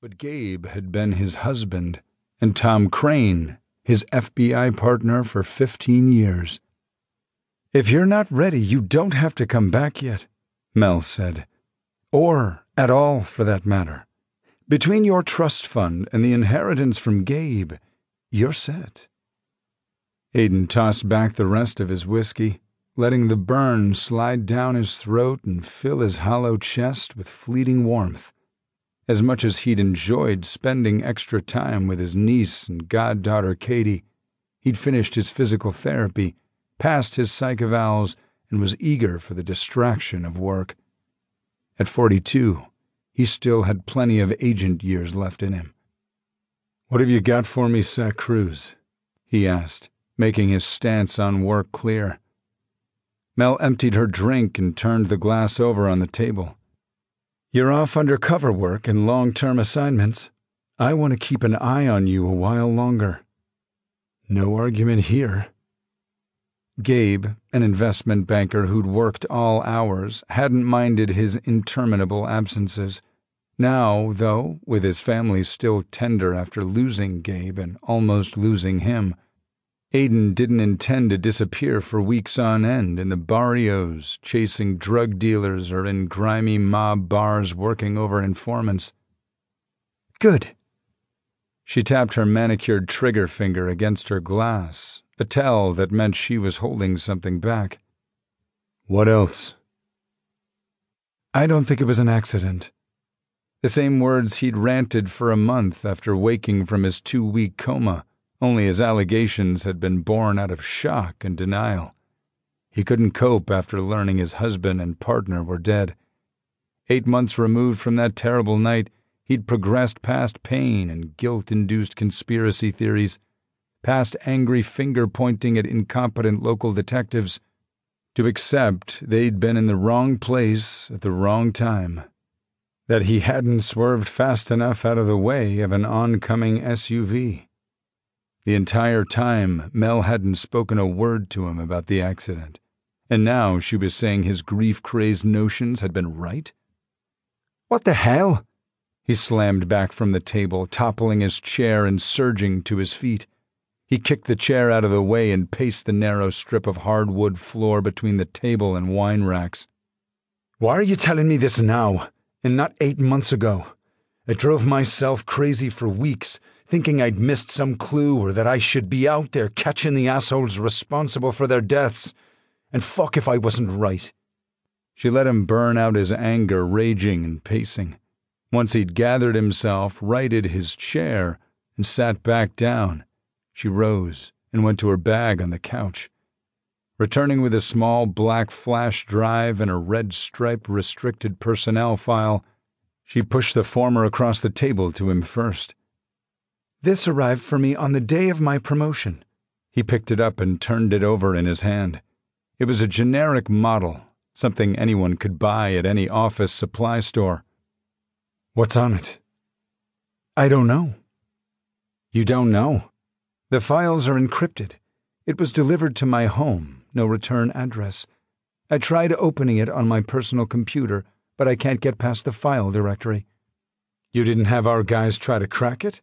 But Gabe had been his husband, and Tom Crane his FBI partner for 15 years. If you're not ready, you don't have to come back yet, Mel said. Or at all, for that matter. Between your trust fund and the inheritance from Gabe, you're set. Aidan tossed back the rest of his whiskey, letting the burn slide down his throat and fill his hollow chest with fleeting warmth. As much as he'd enjoyed spending extra time with his niece and goddaughter Katie, he'd finished his physical therapy, passed his psych evals, and was eager for the distraction of work. At 42, he still had plenty of agent years left in him. What have you got for me, Sac Cruz? he asked, making his stance on work clear. Mel emptied her drink and turned the glass over on the table. You're off undercover work and long term assignments. I want to keep an eye on you a while longer. No argument here. Gabe, an investment banker who'd worked all hours, hadn't minded his interminable absences. Now, though, with his family still tender after losing Gabe and almost losing him, Aidan didn't intend to disappear for weeks on end in the barrios, chasing drug dealers or in grimy mob bars working over informants. Good. She tapped her manicured trigger finger against her glass, a tell that meant she was holding something back. What else? I don't think it was an accident. The same words he'd ranted for a month after waking from his two week coma only his allegations had been born out of shock and denial. He couldn't cope after learning his husband and partner were dead. Eight months removed from that terrible night, he'd progressed past pain and guilt induced conspiracy theories, past angry finger pointing at incompetent local detectives, to accept they'd been in the wrong place at the wrong time. That he hadn't swerved fast enough out of the way of an oncoming SUV. The entire time, Mel hadn't spoken a word to him about the accident, and now she was saying his grief crazed notions had been right? What the hell? He slammed back from the table, toppling his chair and surging to his feet. He kicked the chair out of the way and paced the narrow strip of hardwood floor between the table and wine racks. Why are you telling me this now, and not eight months ago? I drove myself crazy for weeks thinking I'd missed some clue or that I should be out there catching the assholes responsible for their deaths. And fuck if I wasn't right. She let him burn out his anger, raging and pacing. Once he'd gathered himself, righted his chair, and sat back down, she rose and went to her bag on the couch. Returning with a small black flash drive and a red striped restricted personnel file, she pushed the former across the table to him first. This arrived for me on the day of my promotion. He picked it up and turned it over in his hand. It was a generic model, something anyone could buy at any office supply store. What's on it? I don't know. You don't know? The files are encrypted. It was delivered to my home, no return address. I tried opening it on my personal computer, but I can't get past the file directory. You didn't have our guys try to crack it?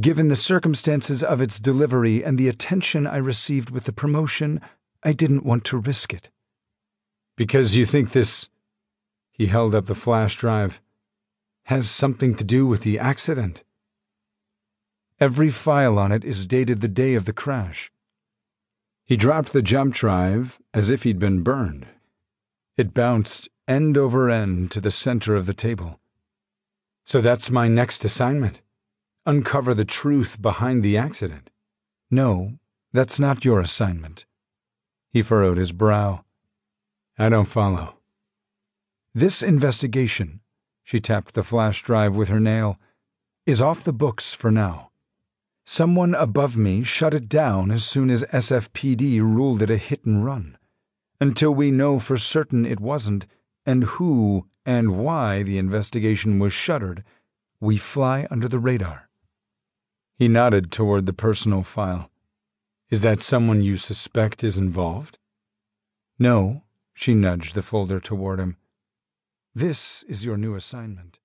Given the circumstances of its delivery and the attention I received with the promotion, I didn't want to risk it. Because you think this. He held up the flash drive. Has something to do with the accident. Every file on it is dated the day of the crash. He dropped the jump drive as if he'd been burned. It bounced end over end to the center of the table. So that's my next assignment uncover the truth behind the accident. No, that's not your assignment. He furrowed his brow. I don't follow. This investigation, she tapped the flash drive with her nail, is off the books for now. Someone above me shut it down as soon as SFPD ruled it a hit and run. Until we know for certain it wasn't, and who and why the investigation was shuttered, we fly under the radar. He nodded toward the personal file. Is that someone you suspect is involved? No, she nudged the folder toward him. This is your new assignment.